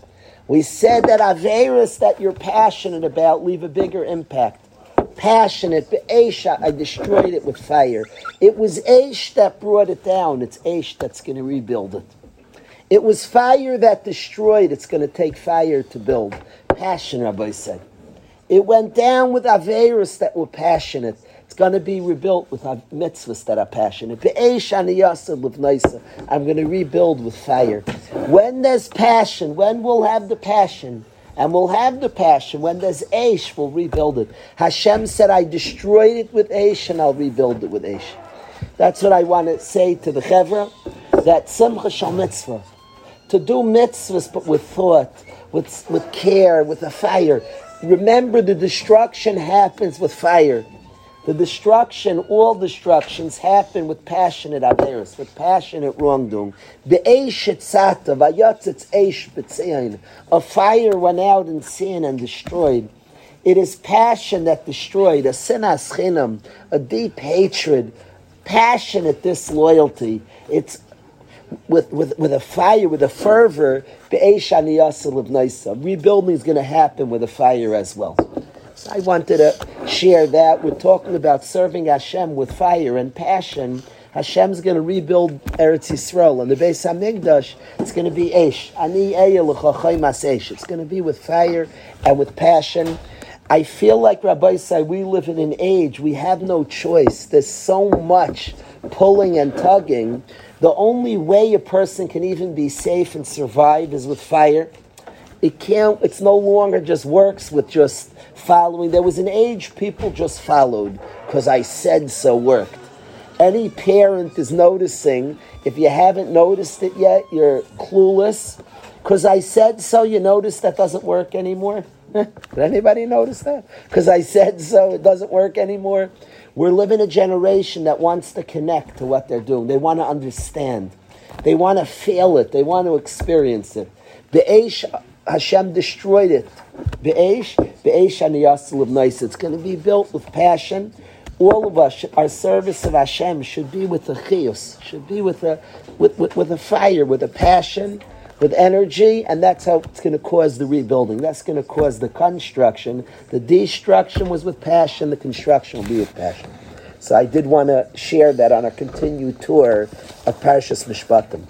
We said that Averis that you're passionate about leave a bigger impact. Passionate, but Aish, I destroyed it with fire. It was Aish that brought it down. It's Aish that's going to rebuild it. It was fire that destroyed. It's going to take fire to build. Passion, Rabbi said. It went down with Averis that were passionate. It's going to be rebuilt with mitzvahs that are passionate. I'm going to rebuild with fire. When there's passion, when we'll have the passion, and we'll have the passion. When there's Aish, we'll rebuild it. Hashem said, I destroyed it with Aish, and I'll rebuild it with Aish. That's what I want to say to the Chevra, that Simcha Shal Mitzvah, to do mitzvahs but with thought, with, with care, with a fire. Remember, the destruction happens with fire. The destruction, all destructions happen with passionate averis, with passionate wrongdoing. A fire went out in sin and destroyed. It is passion that destroyed, a sinas chinam, a deep hatred, passionate disloyalty. It's with, with, with a fire, with a fervor, rebuilding is going to happen with a fire as well. I wanted to share that. We're talking about serving Hashem with fire and passion. Hashem's going to rebuild Eretz Yisrael. And the Beis Hamikdash, it's going to be Eish. Ani. It's going to be with fire and with passion. I feel like Rabbi said, we live in an age, we have no choice. There's so much pulling and tugging The only way a person can even be safe and survive is with fire. It can't, it's no longer just works with just following. There was an age people just followed because I said so worked. Any parent is noticing, if you haven't noticed it yet, you're clueless. Because I said so, you notice that doesn't work anymore? *laughs* Did anybody notice that? Because I said so, it doesn't work anymore. We're living a generation that wants to connect to what they're doing. They want to understand. They want to feel it. They want to experience it. Be'esh, Hashem destroyed it. Be'esh, be'esh aniyasel of nice. It's going to be built with passion. All of us, our service of Hashem should be with a chiyus, should be with a, with, with, with a fire, with a passion, with energy, and that's how it's going to cause the rebuilding. That's going to cause the construction. The destruction was with passion, the construction will be with passion. So I did want to share that on a continued tour of Parashas Mishpatim.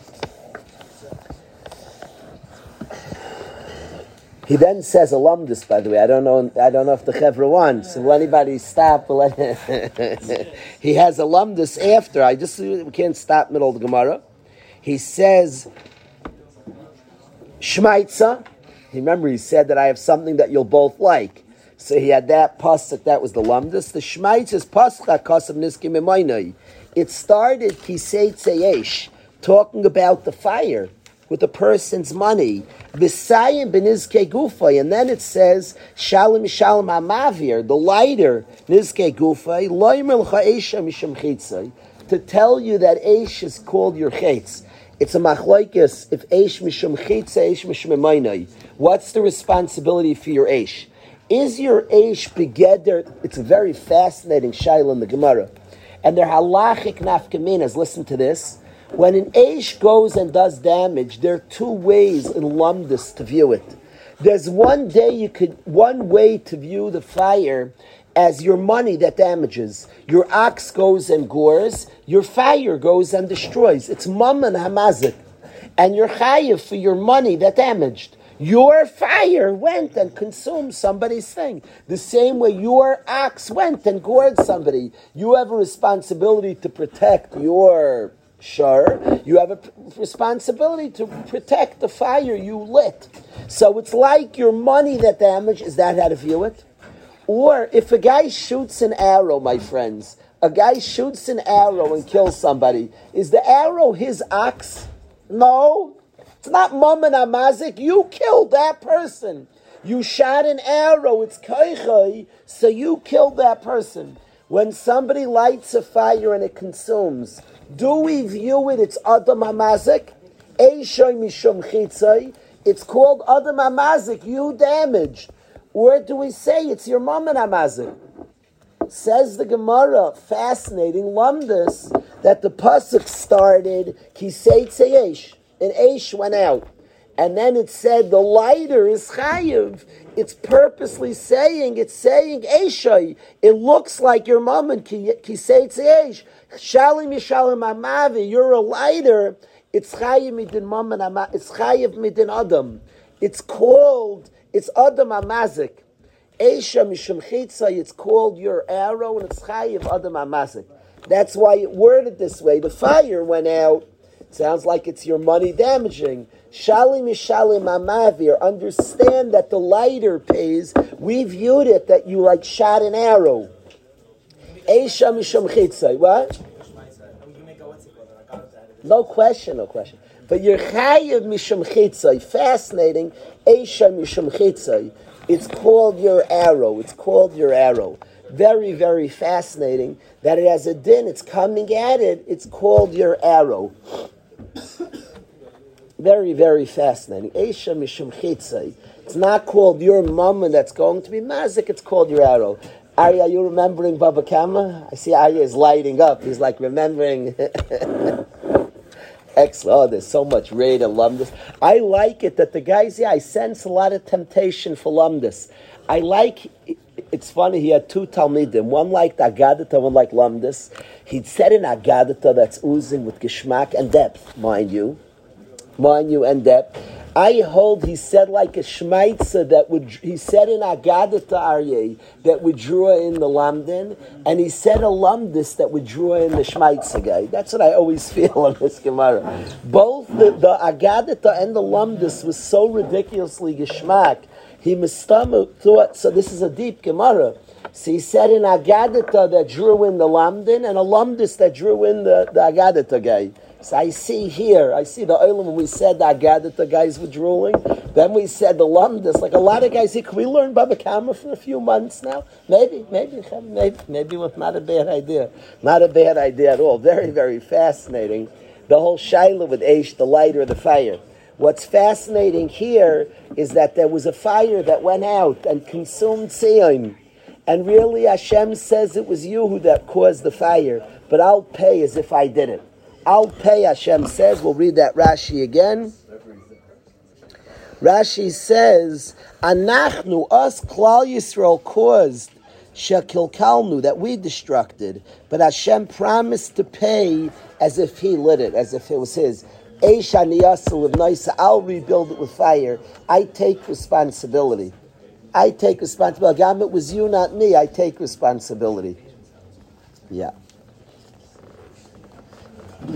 He then says alumnus, by the way. I don't know. I don't know if the chevra wants. Will anybody stop? *laughs* He has alumnus after. I just we can't stop middle of the Gemara. He says Shmaitza. Remember, he said that I have something that you'll both like. So he had that pasuk. That was the lumdus. The Shmaitza is pasuk emaynai. It started kisei tzeyesh, talking about the fire with a person's money. Visayim benizke gufay, and then it says shalom shalom amavir, the lighter nizke gufay loymer l'cha'esha misham chitzay, to tell you that Aish is called your chetz. It's a machlokes if Aish misham chitzay, Aish misham emaynai. What's the responsibility for your Aish? Is your Aish begeder? It's a very fascinating shaila in the Gemara. And their halachic nafkaminas, listen to this. When an Aish goes and does damage, there are two ways in Lumdus to view it. There's one day you could, one way to view the fire as your money that damages. Your ox goes and gores, your fire goes and destroys. It's mum and hamazik. And you're chayiv for your money that damaged. Your fire went and consumed somebody's thing. The same way your ox went and gored somebody. You have a responsibility to protect your Sure, you have a p- responsibility to protect the fire you lit. So it's like your money that damaged. Is that how to view it? Or if a guy shoots an arrow, my friends, a guy shoots an arrow and kills somebody, is the arrow his ox? No, it's not mum and amazik. You killed that person. You shot an arrow. It's koichai, so you killed that person. When somebody lights a fire and it consumes, do we view it? It's Adam Hamazik. Eishoy Mishum Chitzai. It's called Adam Hamazik. You damaged. Where do we say it's your mom and Hamazik? Says the Gemara, fascinating lumdus, that the pasuk started kisei tzeyesh, and Aish went out, and then it said the lighter is chayiv. It's purposely saying it's saying Aishai. It looks like your mom and kisei tzeyesh. Shalim yishalim amavi. You're a lighter. It's chayiv midin mom and ama. It's chayiv midin adam. It's called. It's adam amazik. Esha mishum chitza, it's called your arrow, and it's chayiv adam amazik. That's why it worded this way. The fire went out. Sounds like it's your money damaging. Shalim mishalim amavir. Understand that the lighter pays. We viewed it that you like shot an arrow. Esha mishum chitza. What? No question, no question. But you're chayiv mishum chitzai. Fascinating. Esha mishum chitzai. It's called your arrow. It's called your arrow. Very, very fascinating that it has a din. It's coming at it. It's called your arrow. Very, very fascinating. Esha mishum. It's not called your mama that's going to be mazik. It's called your arrow. Arya, are you remembering Baba Kama? I see Arya is lighting up. He's like remembering. *laughs* Excellent. Oh, there's so much raid alumnus. I like it that the guys, yeah, I sense a lot of temptation for alumnus. I like, it's funny, he had two Talmidim. One liked Agadata, one liked Lumdus. He'd said in Agadata that's oozing with geschmack and depth, mind you. Mind you, and depth. I hold, he said like a shmaitza that would, he said in Agadah to Aryeh that would draw in the lamdin, and he said a lamdis that would draw in the shmaitza guy. That's what I always *laughs* feel on this Gemara. Both the, the Agadah and the lamdis was so ridiculously geschmack. He mistama thought, so this is a deep Gemara. So he said in Agadita that drew in the Lamdin and a Lamdis that drew in the, the Agadita guy. So I see here, I see the Olam when we said that I gathered the guys were drooling. Then we said the Lamdis, like a lot of guys here. Can we learn Baba Kama for a few months now? Maybe, maybe, maybe, maybe with not a bad idea. Not a bad idea at all. Very, very fascinating. The whole Shaila with Aish, the light or the fire. What's fascinating here is that there was a fire that went out and consumed Sion. And really, Hashem says it was you who that caused the fire, but I'll pay as if I did it. Pay, Hashem says. We'll read that Rashi again. Rashi says, Anachnu, us, Klal Yisrael, caused Shekilkalnu, that we destructed, but Hashem promised to pay as if He lit it, as if it was His. I'll rebuild it with fire. I take responsibility. I take responsibility. It was you, not me. I take responsibility. Yeah. *laughs*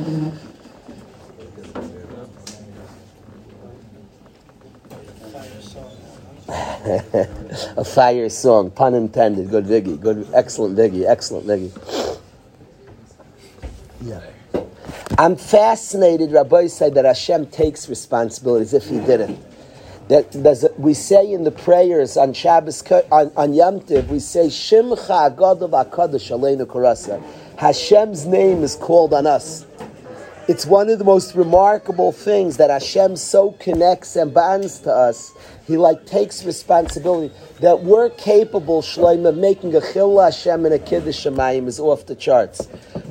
a fire song, pun intended. Good Viggy, good, excellent Viggy, excellent Viggy. Yeah. I'm fascinated, Rabbi said, that Hashem takes responsibility as if he didn't. That we say in the prayers on Shabbos, on, on Yom Tiv, we say, Shimcha Agadav HaKadosh Aleinu Korasa. Hashem's name is called on us. It's one of the most remarkable things that Hashem so connects and bonds to us. He like takes responsibility that we're capable, Shloim, of making a chil Hashem and a kiddush Shemayim is off the charts.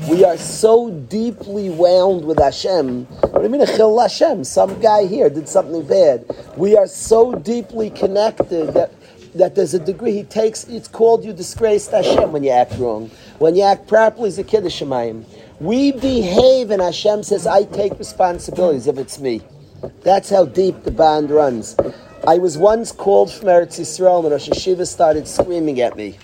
We are so deeply wound with Hashem. What do you mean a chil Hashem? Some guy here did something bad. We are so deeply connected that that there's a degree he takes. It's called you disgraced Hashem when you act wrong. When you act properly, it's a kiddush Shemayim. We behave, and Hashem says, I take responsibilities if it's me. That's how deep the bond runs. I was once called from Eretz Yisrael, and Rosh Hashiva started screaming at me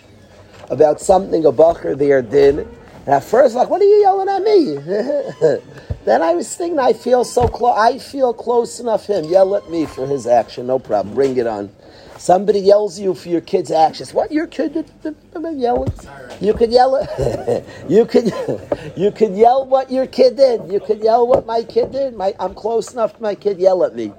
about something a bacher there did. And at first, like, what are you yelling at me? *laughs* then I was thinking, I feel so close. I feel close enough. Him yell at me for his action, no problem. Bring it on. Somebody yells you for your kid's actions. What your kid did? Yelling. You could yell *laughs* you could. *laughs* You could yell what your kid did. You could yell what my kid did. My, I'm close enough to my kid. Yell at me.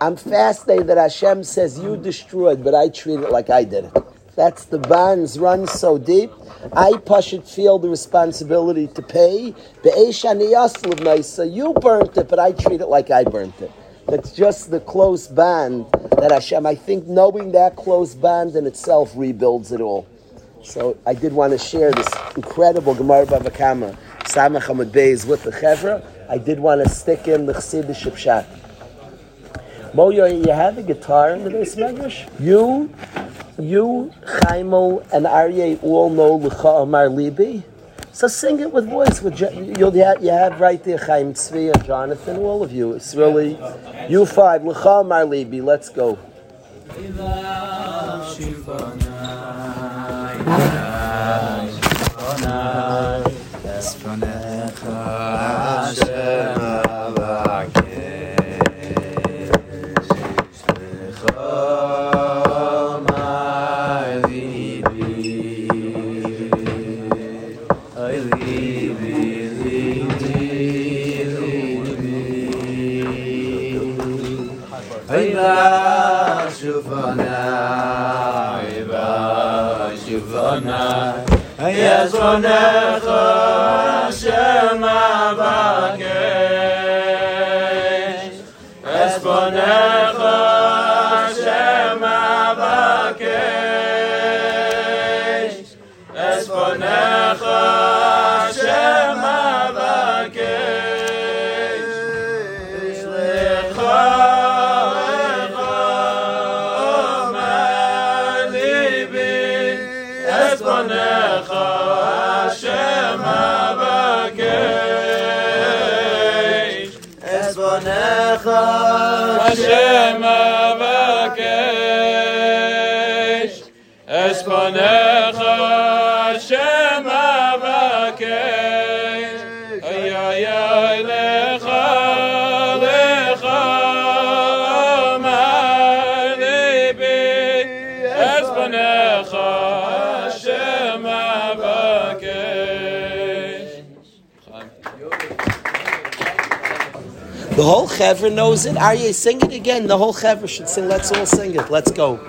I'm fascinated that Hashem says you destroyed, but I treat it like I did it. That's the bonds run so deep. I push it, feel the responsibility to pay. You burnt it, but I treat it like I burnt it. That's just the close bond that Hashem, I think knowing that close bond in itself rebuilds it all. So I did want to share this incredible Gemara Bava Kama, Samach Hamad Beis with the Chevra. I did want to stick in the Chassidish Shipshat. Moyo, you have a guitar in the base Medrash? You, you, Chaimel, and Aryeh all know L'cha Amar Libi? So sing it with voice. With you'll you have right there Chaim Tzvi and Jonathan, all of you. It's really you five. L'cha Amar Libi. Let's go. Yes, one ever, Hashem, Abba, Hashem The whole chevra knows it. Aryeh, sing it again. The whole chevra should sing. Let's all sing it. Let's go.